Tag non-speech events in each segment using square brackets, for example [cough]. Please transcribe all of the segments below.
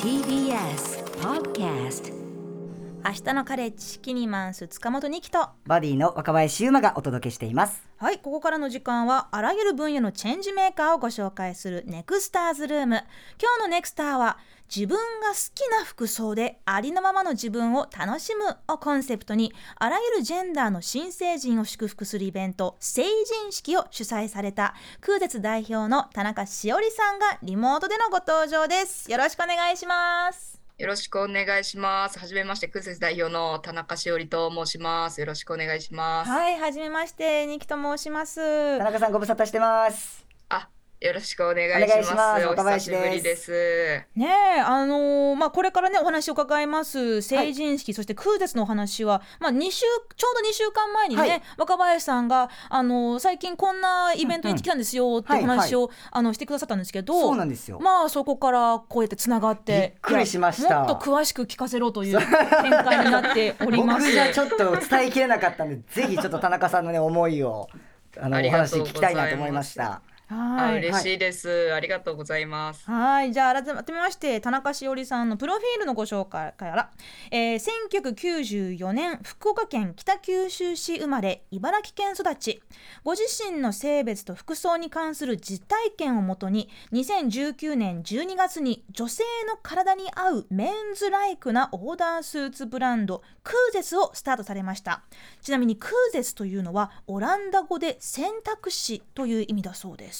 TBS Podcast. 明日のカレッジキニマンス塚本二木と。バディの若林優馬がお届けしています。はいここからの時間はあらゆる分野のチェンジメーカーをご紹介するネクスターズルーム。今日のネクスターは自分が好きな服装でありのままの自分を楽しむをコンセプトにあらゆるジェンダーの新成人を祝福するイベント成人式を主催された空絶代表の田中しおりさんがリモートでのご登場ですよろしくお願いしますよろしくお願いします。はじめまして、空節代表の田中しおりと申します。よろしくお願いします。はいはじめまして二木と申します田中さんご無沙汰してます。あ、よろしくお願いします。します。お久しぶりです。ねえあのーまあこれからねお話を伺います。成人式、そして空絶のお話はまあ2週ちょうど2週間前にね、はい。若林さんがあのー最近こんなイベントに行ってきたんですよってお話を、あのしてくださったんですけどそうなんですよ。まあそこからこうやってつながってびっくりしました。もっと詳しく聞かせろという展開になっております。僕じゃちょっと伝えきれなかったんで、ぜひちょっと田中さんのね思いをあのあお話聞きたいなと思いました。あ、はい。嬉しいです。ありがとうございます。はい。じゃあ改めまして田中しおりさんのプロフィールのご紹介から、えー、1994年福岡県北九州市生まれ茨城県育ち。ご自身の性別と服装に関する実体験をもとに2019年12月に女性の体に合うメンズライクなオーダースーツブランドクーゼスをスタートされました。ちなみにクーゼスというのはオランダ語で選択肢という意味だそうです、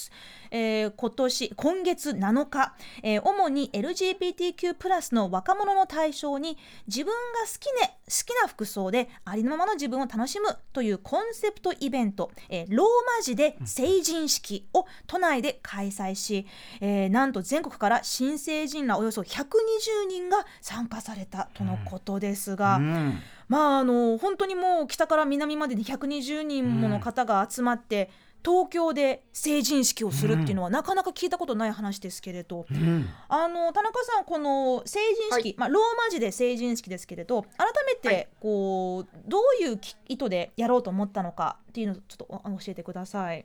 えー今年今月7日、えー主に LGBTQ+ の若者の対象に自分が好き,、ね、好きな服装でありのままの自分を楽しむというコンセプトイベント、えーローマ字で成人式を都内で開催し、えーなんと全国から新成人らおよそ120人が参加されたとのことですが、うん。まああの本当にもう北から南までに120人もの方が集まって、東京で成人式をするっていうのはなかなか聞いたことない話ですけれど、うん。あの田中さんこの成人式、はいまあ、ローマ字で成人式ですけれど改めて、はいこうどういうき意図でやろうと思ったのかっていうのをちょっとお教えてください。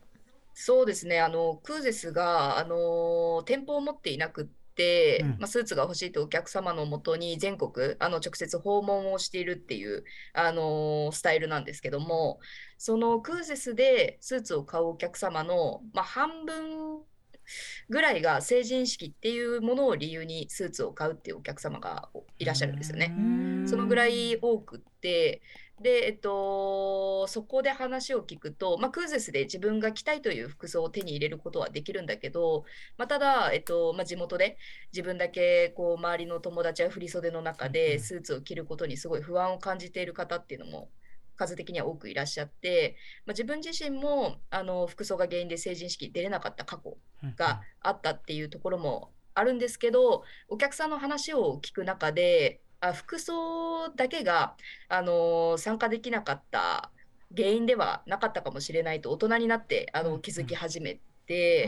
そうですね。あの、クーゼスが、あの、店舗を持っていなくうんまあ、スーツが欲しいとお客様のもとに全国、あの、直接訪問をしているっていう、あの、スタイルなんですけども、そのクーゼスでスーツを買うお客様の、まあ、半分ぐらいが成人式っていうものを理由にスーツを買うっていうお客様がいらっしゃるんですよね。うんそのぐらい多くって、で、えっと、そこで話を聞くと、まあ、クーゼスで自分が着たいという服装を手に入れることはできるんだけど、まあ、ただ、えっとまあ、地元で自分だけこう周りの友達は振り袖の中でスーツを着ることにすごい不安を感じている方っていうのも数的には多くいらっしゃって、まあ、自分自身もあの服装が原因で成人式出れなかった過去があったっていうところもあるんですけどお客さんの話を聞く中であ服装だけが、あのー参加できなかった原因ではなかったかもしれないと大人になってあの気づき始めて。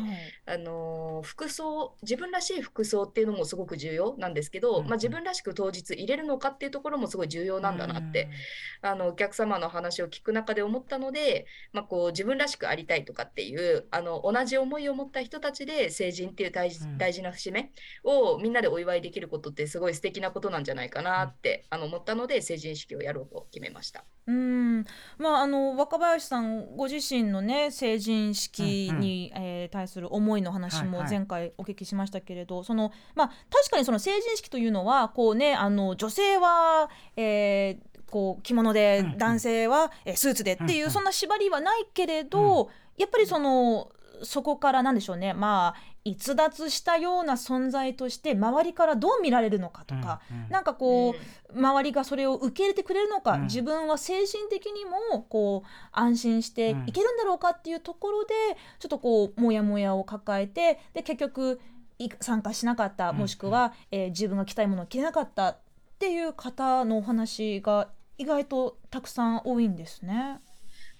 はい。あのー服装自分らしい服装っていうのもすごく重要なんですけど、うんまあ、自分らしく当日入れるのかっていうところもすごい重要なんだなって、あのお客様の話を聞く中で思ったので、まあ、こう自分らしくありたいとかっていうあの同じ思いを持った人たちで成人っていう大事な節目をみんなでお祝いできることってすごい素敵なことなんじゃないかなってあの思ったので成人式をやろうと決めました。うん。まあ、あの若林さんご自身のね成人式に、えー対する思いの話もはいはい。前回お聞きしましたけれど、そのまあ確かにその成人式というのはこうねあの女性は、えーこう着物で、男性は、えースーツでっていう、そんな縛りはないけれど、やっぱりそのそこからなんでしょうね。まあ逸脱したような存在として周りからどう見られるのかとか、なんかこう、周りがそれを受け入れてくれるのか、うん。自分は精神的にもこう安心していけるんだろうかっていうところで、ちょっとこうモヤモヤを抱えてで結局い参加しなかったうん。もしくは、えー自分が着たいものを着れなかったっていう方のお話が意外とたくさん多いんですね。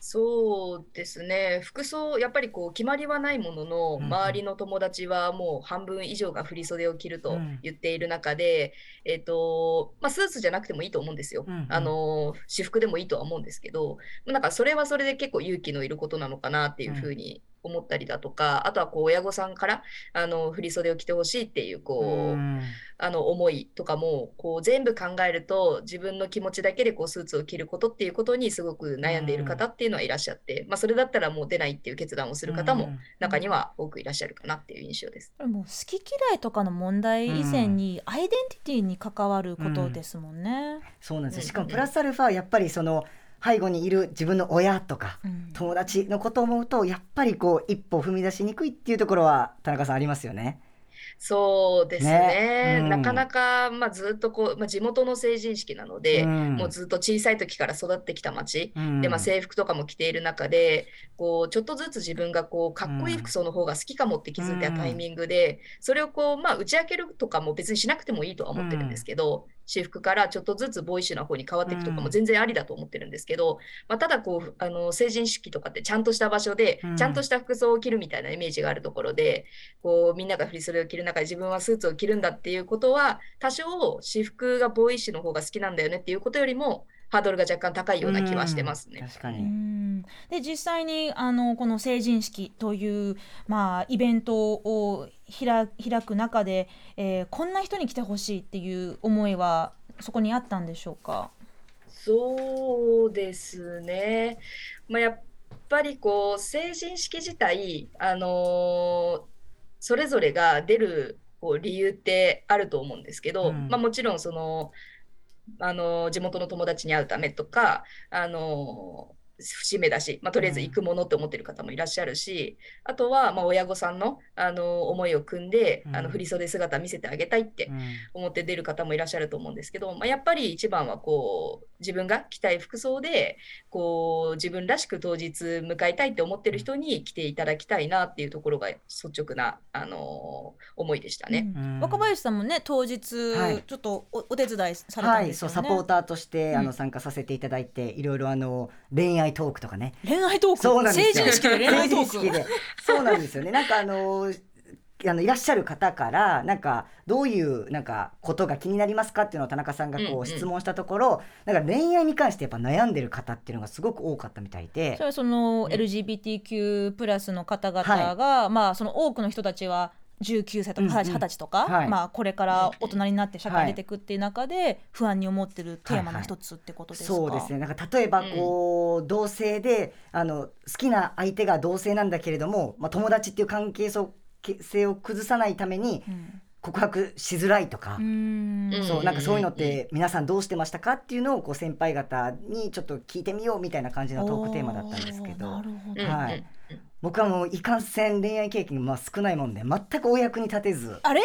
そうですね。服装やっぱりこう決まりはないもののうんうん。周りの友達はもう半分以上が振り袖を着るとうん。言っている中で、えっとまあ、スーツじゃなくてもいいと思うんですよ。うんうん。あの私服でもいいとは思うんですけどなんかそれはそれで結構勇気のいることなのかなっていうふうに思ったりだとか、あとはこう親御さんからあの振袖を着てほしいっていうこう、うん。あの思いとかもこう全部考えると自分の気持ちだけでこうスーツを着ることっていうことにすごく悩んでいる方っていうのはいらっしゃって、まあ、それだったらもう出ないっていう決断をする方も中には多くいらっしゃるかなっていう印象です。これもう好き嫌いとかの問題以前にアイデンティティに関わることですもんね。そうなんですしかもプラスアルファやっぱりその背後にいる自分の親とかうん。友達のことを思うとやっぱりこう一歩踏み出しにくいっていうところは田中さんありますよね。そうですね。ね。うん。なかなか、まあ、ずっとこう、まあ、地元の成人式なので、うん。もうずっと小さい時から育ってきた町、うん。で、まあ、制服とかも着ている中で、こう、ちょっとずつ自分がこう、かっこいい服装の方が好きかもって気づいたタイミングで、それをこう、まあ、打ち明けるとかも別にしなくてもいいとは思ってるんですけど、私服からちょっとずつボーイッシュな方に変わっていくとかも全然ありだと思ってるんですけど、まあ、ただこう、あの、成人式とかってちゃんとした場所でうん、ちゃんとした服装を着るみたいなイメージがあるところで、こう、みんなが振り袖を着る中で自分はスーツを着るんだっていうことは、多少私服がボーイッシュの方が好きなんだよねっていうことよりも、ハードルが若干高いような気はしてますね。確かに。んで実際にあのこの成人式という、まあ、イベントを開開く中で、えーこんな人に来てほしいっていう思いはそこにあったんでしょうか？そうですね。まあ、やっぱりこう成人式自体、あのーそれぞれが出るこう理由ってあると思うんですけど、うんまあ、もちろんその、あのー地元の友達に会うためとか、あのー節目だし、まあ、とりあえず行くものって思ってる方もいらっしゃるし、あとはまあ親御さんの、あのー思いを組んで、あうん。の振袖姿見せてあげたいってうん。思って出る方もいらっしゃると思うんですけど、まあ、やっぱり一番はこう自分が着たい服装でこう自分らしく当日迎えたいって思ってる人に来ていただきたいなっていうところが率直な、あのー思いでしたね。うん。うん。若林さんもね当日、はい。ちょっとおお手伝いされたはい、んですよね。そうサポーターとして、あうん。の参加させていただいていろいろあの恋愛トークとかね。恋愛トーク？そうなんですよ。成人式で恋愛トーク成人式で。そうなんですよね。なんかあのあのいらっしゃる方からなんかどういうなんかことが気になりますかっていうのを田中さんがこうんううん。質問したところ、なんか恋愛に関してやっぱ悩んでる方っていうのがすごく多かったみたいで。それはそのうん。LGBTQ+ プラスの方々が、まあその多くの人たちは19歳とかうんうん。20歳20歳とか、はい。まあこれから大人になって社会に出てくっていう中で不安に思ってるテーマの一つってことですか？そうですね。なんか例えばこう、同性であの好きな相手が同性なんだけれども、まあ、友達っていう関係性を崩さないためにうん。告白しづらいとかう、んうんそうなんかそういうのって皆さんどうしてましたかっていうのをこう先輩方にちょっと聞いてみようみたいな感じのトークテーマだったんですけどど。うんはい僕はもういかんせん恋愛経験がまあ少ないもんで全くお役に立てず。あれ？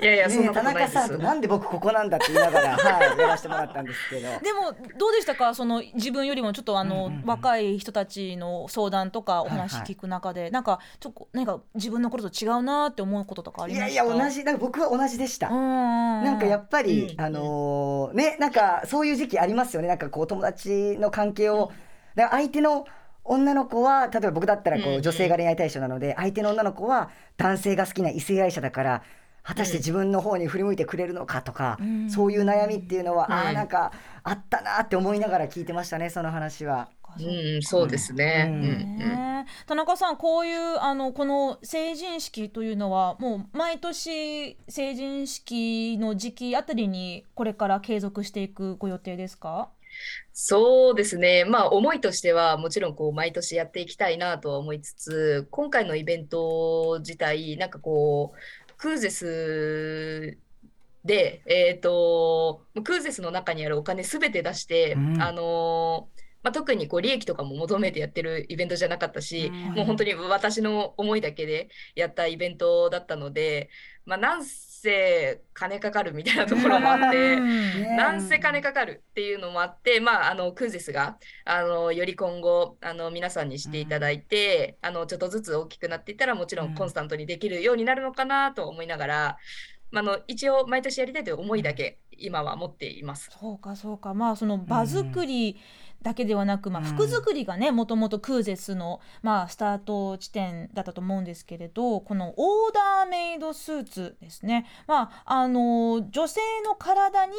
いやいや、そんね、なことないです。田中さんとなんで僕ここなんだって言いながら、はい、やらせてもらったんですけど。でもどうでしたか？その自分よりもちょっとあの、うんうんうん。若い人たちの相談とかお話はいはい。聞く中で、なんかちょっと何か自分のことと違うなって思うこととかありいましたやいや同じだから僕は同じでした。ななんかやっぱり、うん。あのーねなんかそういう時期ありますよね。なんかこう友達の関係を、だから相手の女の子は例えば僕だったらこう女性が恋愛対象なので、相手の女の子は男性が好きな異性愛者だから果たして自分の方に振り向いてくれるのかとか、うん。そういう悩みっていうのは、あうん。あなんかあったなって思いながら聞いてましたねその話は。うん、そうですね。ううん田中さんこういうあのこの成人式というのはもう毎年成人式の時期あたりにこれから継続していくご予定ですか？そうですね、まあ、思いとしてはもちろんこう毎年やっていきたいなとは思いつつ、今回のイベント自体、なんかこう、クーゼスで、えっと、クーゼスの中にあるお金すべて出して、うん。あのまあ、特にこう利益とかも求めてやってるイベントじゃなかったし、うん。もう本当に私の思いだけでやったイベントだったので、まあ、なんせ金かかるみたいなところもあって。ね。なんせ金かかるっていうのもあって、まあ、あのクーゼスがあのより今後あの皆さんにしていただいて、あのちょっとずつ大きくなっていったらもちろうん。んコンスタントにできるようになるのかなと思いながら、まあ、あの一応毎年やりたいという思いだけ今は持っています。そうかそうか。まあその場作りだけではなく、まあ、うん。服作りがねもともとクーゼスの、まあ、スタート地点だったと思うんですけれどこのオーダーメイドスーツですね、まあ、あの女性の体に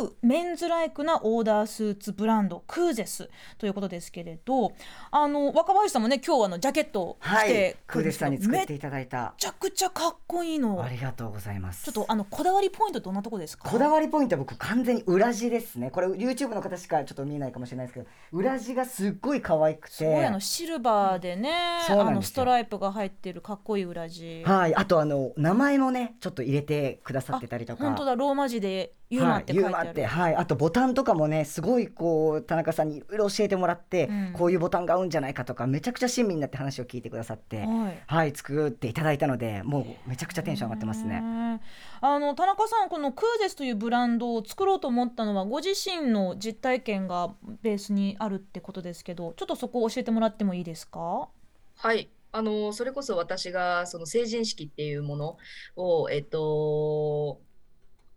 合うメンズライクなオーダースーツブランドクーゼスということですけれどあの若林さんもね今日あのジャケットを着はいて、クーデスさんに作めっっていただいた。ちゃくちゃかっこいいの。ありがとうございます。ちょっとあのこだわりポイントどんなとこですか？こだわりポイントは僕完全に裏地ですね。これ YouTube の方しかちょっと見えないかもしれないですけど裏地がすっごい可愛くすごいてあのシルバーでね、そうなんあのストライプが入ってるかっこいい裏地。はいあとあの名前もねちょっと入れてくださってたりとか本当だローマ字でユーマって書いてある。はい、はいあとボタンとかもねすごいこう田中さんにいろいろ教えてもらって、うんこういうボタンが合うんじゃないかとかめちゃくちゃ親身になって話を聞いてくださってはいはい作っていただいたのでもうめちゃくちゃテンション上がってますね。ね。あの田中さんこのクーゼスというブランドを作ろうと思ったのはご自身の実体験がベースにあるってことですけど、ちょっとそこを教えてもらってもいいですか？はい。あの、それこそ私がその成人式っていうものを、えっと、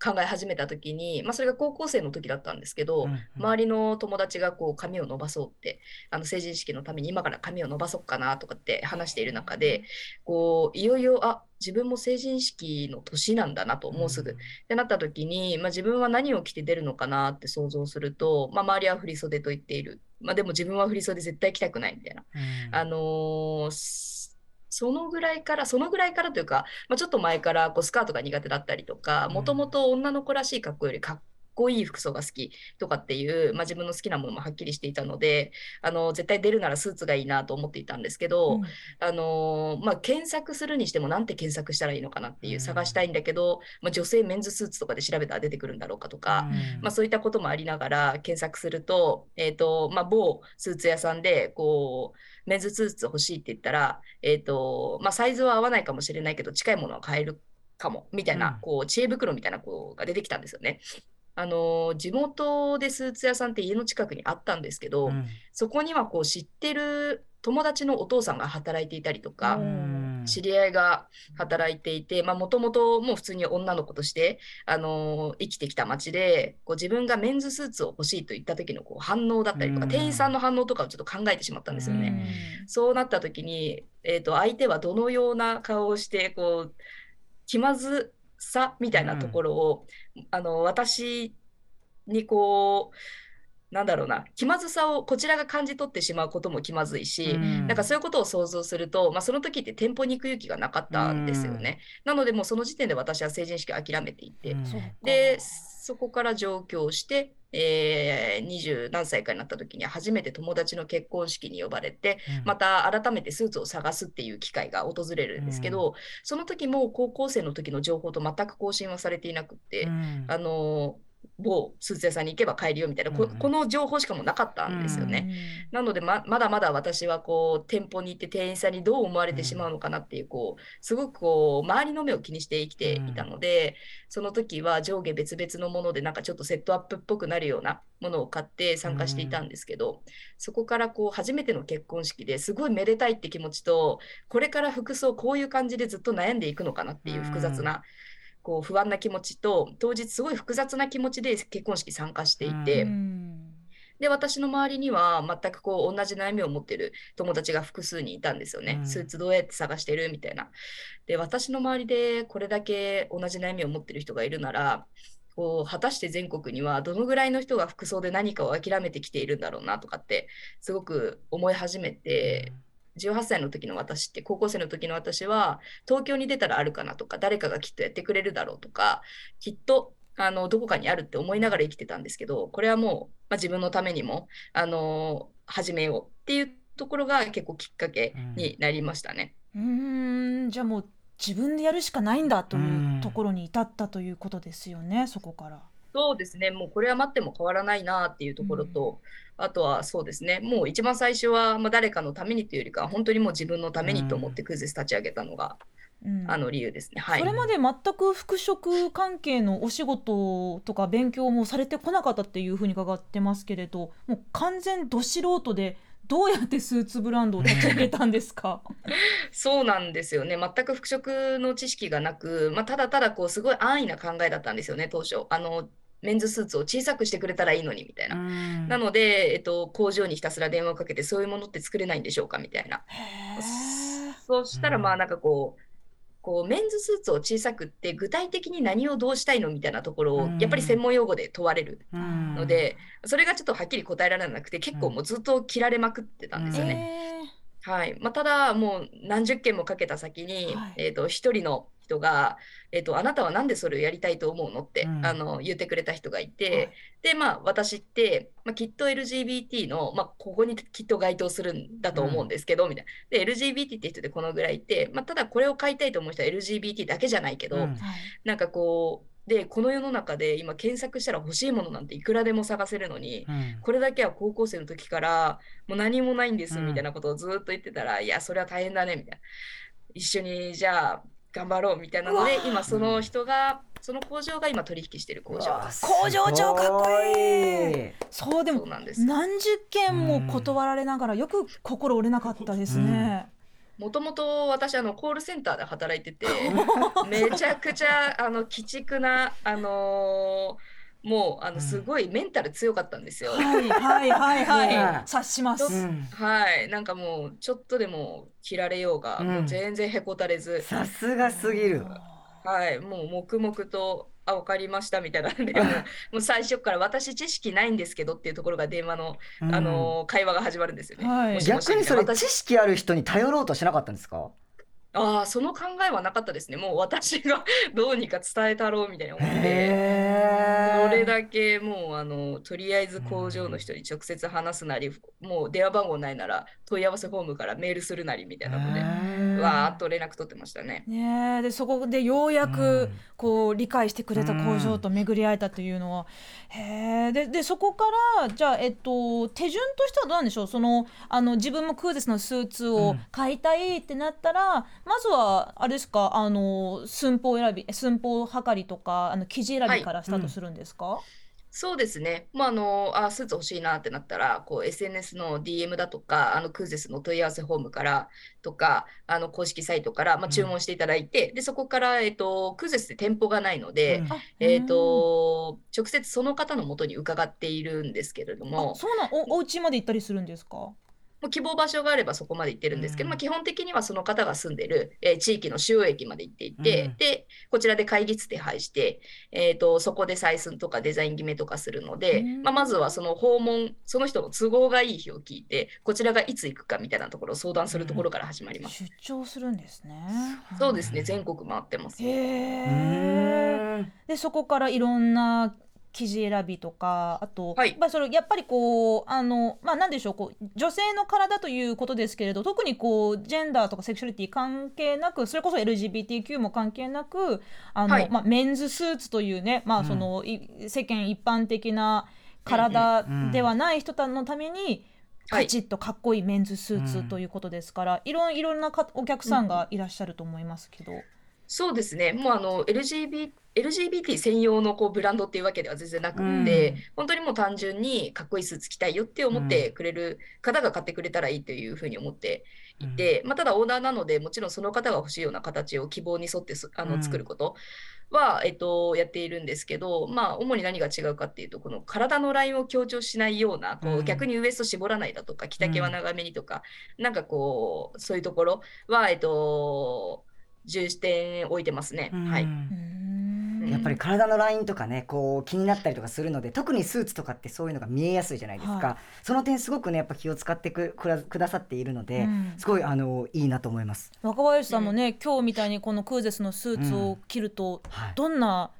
考え始めた時に、まあ、それが高校生の時だったんですけど、うんうん周りの友達がこう髪を伸ばそうって、あの成人式のために今から髪を伸ばそうかなとかって話している中で、こういよいよ、あ自分も成人式の年なんだなと、もうすぐ。ってなった時に、まあ、自分は何を着て出るのかなって想像すると、まあ、周りは振り袖と言っている。まあ、でも自分は振り袖絶対着たくないみたいな。うんあのーすそのぐらいから、そのぐらいからというか、まあ、ちょっと前からこうスカートが苦手だったりとか、うん。もともと女の子らしい格好よりかっこいい服装が好きとかっていう、まあ、自分の好きなものもはっきりしていたので、あの絶対出るならスーツがいいなと思っていたんですけど、うん。あのーまあ、検索するにしてもなんて検索したらいいのかなっていううん。探したいんだけど、まあ、女性メンズスーツとかで調べたら出てくるんだろうかとか、うん。まあ、そういったこともありながら検索すると、えーとまあ、某スーツ屋さんでこうメンズスーツ欲しいって言ったら、えーとまあ、サイズは合わないかもしれないけど近いものは買えるかもみたいな、うん。こう知恵袋みたいな子が出てきたんですよね。あの地元でスーツ屋さんって家の近くにあったんですけど、うん。そこにはこう知ってる友達のお父さんが働いていたりとか、うん知り合いが働いていて、もともともう普通に女の子として、あのー生きてきた街で、こう自分がメンズスーツを欲しいと言った時のこう反応だったりとか、うん。店員さんの反応とかをちょっと考えてしまったんですようん。ね。そうなった時に、えーと、相手はどのような顔をして、こう、気まずさみたいなところを、あの、私にこう、なんだろうな、気まずさをこちらが感じ取ってしまうことも気まずいし、うん。なんかそういうことを想像すると、まあ、その時って店舗に行く勇気がなかったんですよね。なので、もうその時点で私は成人式を諦めていて、うん。で、そこから上京して、えー、20何歳かになった時に初めて友達の結婚式に呼ばれて、うん。また改めてスーツを探すっていう機会が訪れるんですけど、その時も高校生の時の情報と全く更新はされていなくって、うん。あの某スーツ屋さんに行けば買えるよみたいな、この情報しかもうなかったんですよね。なのでままだまだ私はこう店舗に行って店員さんにどう思われてしまうのかなっていうこうすごくこう周りの目を気にして生きていたので、その時は上下別々のものでなんかちょっとセットアップっぽくなるようなものを買って参加していたんですけど、そこからこう初めての結婚式ですごいめでたいって気持ちとこれから服装こういう感じでずっと悩んでいくのかなっていう複雑な、こう不安な気持ちと当日すごい複雑な気持ちで結婚式参加していて。うんで、私の周りには全くこう同じ悩みを持ってる友達が複数にいたんですよね。うんスーツどうやって探してるみたいな。で、私の周りでこれだけ同じ悩みを持ってる人がいるなら、こう果たして全国にはどのぐらいの人が服装で何かを諦めてきているんだろうなとかってすごく思い始めて、18歳の時の私って高校生の時の私は東京に出たらあるかなとか誰かがきっとやってくれるだろうとかきっとあのどこかにあるって思いながら生きてたんですけどこれはもう、まあ、自分のためにもあの始めようっていうところが結構きっかけになりましたね。うーんじゃあもう自分でやるしかないんだといううんところに至ったということですよね、そこから。そうですね、もうこれは待っても変わらないなっていうところと、あとはそうですね、もう一番最初は、まあ、誰かのためにというよりかは、本当にもう自分のためにと思ってクイズ立ち上げたのが、うんあの理由ですね。はいそれ。まで全く服飾関係のお仕事とか勉強もされてこなかったっていうふうに伺ってますけれどもう完全ど素人でどうやってスーツブランドを立ち上げたんですか？そうなんですよね。全く服飾の知識がなく、まあ、ただただこうすごい安易な考えだったんですよね、当初。あのメンズスーツを小さくしてくれたらいいのにみたいな。うんなので、えっと、工場にひたすら電話をかけて、そういうものって作れないんでしょうかみたいな。そうしたら、うんまあなんかこう、こうメンズスーツを小さくって具体的に何をどうしたいのみたいなところをうん。やっぱり専門用語で問われるうん。ので、それがちょっとはっきり答えられなくて結構もうずっと切られまくってたんですよね。へはい。まあ、ただもう何十件もかけた先に、はい。えー、と一人の人が、えーと「あなたは何でそれをやりたいと思うの?」って、うんあの言ってくれた人がいて、はいでまあ私って、まあ、きっと LGBT の、まあ、ここにきっと該当するんだと思うんですけど、みたいな。で LGBT って人でこのぐらいいて、まあ、ただこれを買いたいと思う人は LGBT だけじゃないけど、うんなんかこうでこの世の中で今検索したら欲しいものなんていくらでも探せるのに。うんこれだけは高校生の時からもう何もないんですうんみたいなことをずっと言ってたら、いや、それは大変だねみたいな。一緒にじゃあ頑張ろうみたいなので今その人が、その工場が今取引してる工場。工場長かっこいいそうでもなんです。何十件も断られながらよく心折れなかったですね。もともと私あのコールセンターで働いてて、[laughs] めちゃくちゃあの鬼畜なあのーもうあのすごいメンタル強かったんですよ。はいはいはいはい、うん。察します。うん。はい、なんかもうちょっとでも切られようが、うん。もう全然へこたれず、さすがすぎる。はい、もう黙々と、あ、わかりましたみたいなで、もう最初から私知識ないんですけどっていうところが電話の、うん。あのー会話が始まるんですよね。はい。もしもし逆にそれ知識ある人に頼ろうとしなかったんですか？ああ、その考えはなかったですね。もう私が [laughs] どうにか伝えたろうみたいな思って。へどれだけもうあのとりあえず工場の人に直接話すなり、もう電話番号ないなら問い合わせフォームからメールするなりみたいなので、ー。わーっと連絡取ってましたね。ねえでそこでようやうくん。こう理解してくれた工場と巡り会えたというのは、へえででそこからじゃあ、えっと、手順としてはどうなんでしょう？そのあの自分もクーゼスのスーツをうん。買いたいってなったら、まずはあれですか？あの寸法選び寸法測りとかあの生地選びからスタートするんですか、そうですね。まあ、あの、あ、スーツ欲しいなってなったら、こう、SNS の DM だとか、あの、クーゼスの問い合わせフォームからとか、あの、公式サイトから、まあ、注文していただいて、で、そこから、えっと、クーゼスって店舗がないので、うん。あえっと、直接その方のもとに伺っているんですけれどうんも。あ、そうなんおお家まで行ったりするんですか？もう希望場所があればそこまで行ってるんですけど、うんまあ、基本的にはその方が住んでる、えー地域の主要駅まで行っていて、うんで、こちらで会議室手配して、えー、とそこで採寸とかデザイン決めとかするので、うんまあ、まずはその訪問、その人の都合がいい日を聞いて、こちらがいつ行くかみたいなところを相談するところから始まります。出張するんですね。そうですね、全国回ってます。でそこからいろんな生地選びとかあと、はい。やっぱりそれやっぱりこうあのまあなんでしょうこう女性の体ということですけれど特にこうジェンダーとかセクシュアリティ関係なくそれこそ LGBTQ も関係なくあの、はい。まあ、メンズスーツというね、まあそのい世間一般的な体ではない人のために、はい。カチッとかっこいいメンズスーツということですから、いろいろなかお客さんがいらっしゃると思いますけど。そうですね、もうあの LGBT, LGBT 専用のこうブランドっていうわけでは全然なくって、うん。本当にもう単純にかっこいいスーツ着たいよって思ってくれる方が買ってくれたらいいというふうに思っていて、まあ、ただオーダーなので、もちろんその方が欲しいような形を希望に沿ってすあうん。の作ることは、えっと、やっているんですけど、まあ、主に何が違うかっていうと、この体のラインを強調しないような、こううん。逆にウエスト絞らないだとか、着丈は長めにとか、なんかこう、そういうところは、えっと、重点置いてますね。はい。うん。うんやっぱり体のラインとかねこう気になったりとかするので特にスーツとかってそういうのが見えやすいじゃないですか、はその点すごくねやっぱ気を使ってくくらくださっているので、うん。すごいあのいいなと思います。若林さんもね、今日みたいにこのクーゼスのスーツを着ると、はい。どんな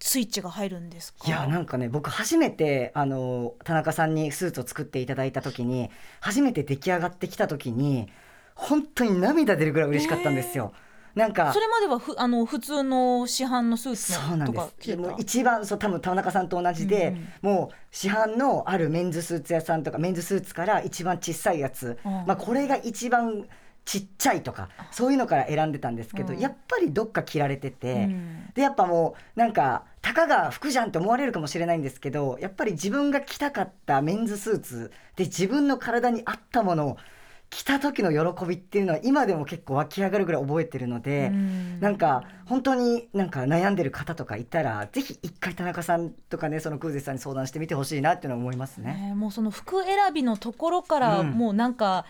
スイッチが入るんですか？いやなんかね僕初めてあの田中さんにスーツを作っていただいた時に初めて出来上がってきた時に本当に涙出るぐらい嬉ししかったんですよ。なんかそれまではふあの普通の市販のスーツそうなんのとかですでも一番そう多分田中さんと同じで、もう市販のあるメンズスーツ屋さんとかメンズスーツから一番小さいやつ、うん。まあ、これが一番ちっちゃいとかそういうのから選んでたんですけど、うん。やっぱりどっか着られてて、うん。でやっぱもうなんかたかが服じゃんって思われるかもしれないんですけどやっぱり自分が着たかったメンズスーツで自分の体に合ったものを着た時の喜びっていうのは今でも結構湧き上がるぐらい覚えてるので、うん。なんか本当になんか悩んでる方とかいたらぜひ一回田中さんとかねそのクーゼさんに相談してみてほしいなっていうのは思いますね。ねもうその服選びのところからうん。もうなんか、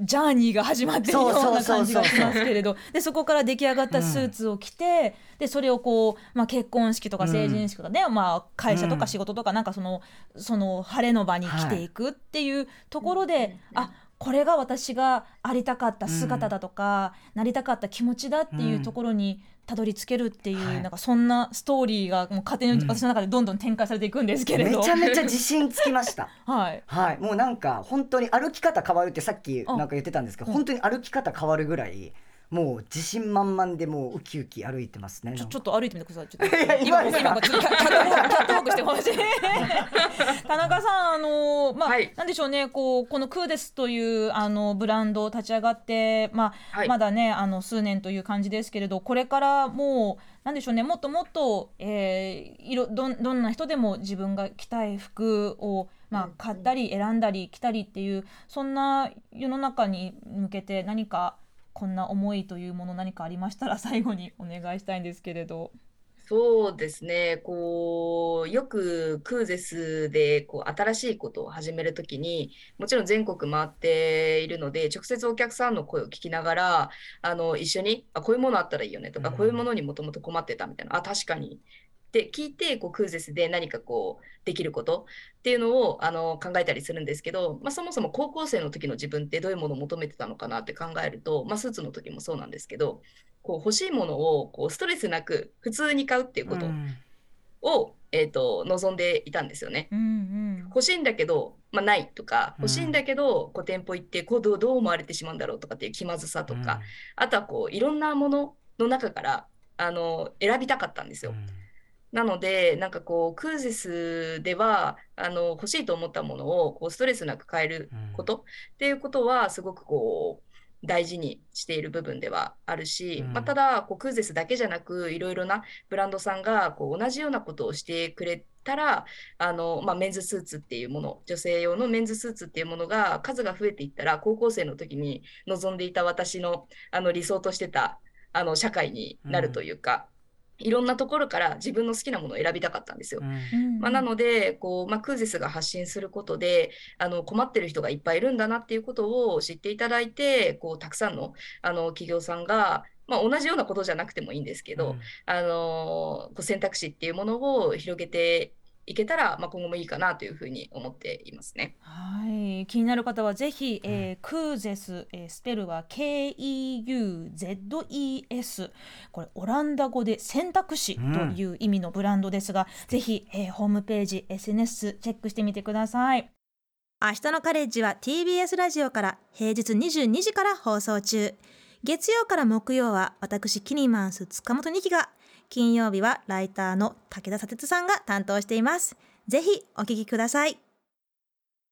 ジャーニーが始まっているような感じがしますけれどでそこから出来上がったスーツを着て、でそれをこう、まあ、結婚式とか成人式とかね、まあ、会社とか仕事とかなんかそのその晴れの場に着ていくっていうところで、あこれが私がありたかった姿だとか、なりたかった気持ちだっていうところにたどり着けるっていう、はい。なんかそんなストーリーがもう勝手に私の中でどんどん展開されていくんですけれど。めちゃめちゃ自信つきました。[laughs] はい。はい、もうなんか本当に歩き方変わるってさっきあなんか言ってたんですけど、うん。本当に歩き方変わるぐらいもう自信満々でもうウキウキ歩いてますね。ちょちょっと歩いてみてください。ちょっと今ですか今ちょっとキャットウォークしてほしい。[laughs] 田中さんあのまあ、はいなんでしょうねこうこのクーデスというあのブランドを立ち上がってまあ、はいまだねあの数年という感じですけれどこれからもうなんでしょうねもっともっと、えー、いろどんどんな人でも自分が着たい服をまあうん買ったり選んだり着たりっていうそんな世の中に向けて何かこんな思いというもの何かありましたら最後にお願いしたいんですけれど。そうですね、こうよくクーゼスでこう新しいことを始めるときに、もちろん全国回っているので、直接お客さんの声を聞きながら、あの一緒にあこういうものあったらいいよねとか、うんこういうものにもともと困ってたみたいな、あ確かにって聞いて、こうクーゼスで何かこうできることっていうのをあの考えたりするんですけど、まあ、そもそも高校生の時の自分ってどういうものを求めてたのかなって考えると、まあ、スーツの時もそうなんですけど、こう欲しいものをこうストレスなく普通に買うっていうことうん。を、えー、と望んでいたんですよね。うんうん。欲しいんだけど、まあ、ないとかうん。欲しいんだけど、こう店舗行ってこうどうどう思われてしまうんだろうとかっていう気まずさとか、あとはこういろんなものの中からあの選びたかったんですよ。なので、なんかこう、クーゼスでは、あの、欲しいと思ったものを、こう、ストレスなく買えることっていうことは、すごくこう、大事にしている部分ではあるし、うん。まあ、ただ、こう、クーゼスだけじゃなく、いろいろなブランドさんが、こう、同じようなことをしてくれたら、あの、まあ、メンズスーツっていうもの、女性用のメンズスーツっていうものが、数が増えていったら、高校生の時に望んでいた私の、あの、理想としてた、あの、社会になるというか、いろんなところから自分の好きなものを選びたかったんですよ。うん。まあ、なのでこう、まあ、クーゼスが発信することであの困ってる人がいっぱいいるんだなっていうことを知っていただいてこうたくさんのあの企業さんが、まあ、同じようなことじゃなくてもいいんですけど、あのこう選択肢っていうものを広げていけたら、まあ、今後もいいかなというふうに思っていますね。はい、気になる方はぜひ、えークーゼス、えースペルは K-E-U-Z-E-S これオランダ語で選択肢という意味のブランドですが、ぜひ、えーホームページ SNS チェックしてみてください。明日のカレッジは TBS ラジオから平日22時から放送中。月曜から木曜は私キニマンス塚本二希が金曜日はライターの武田砂鉄さんが担当しています。ぜひお聴きください。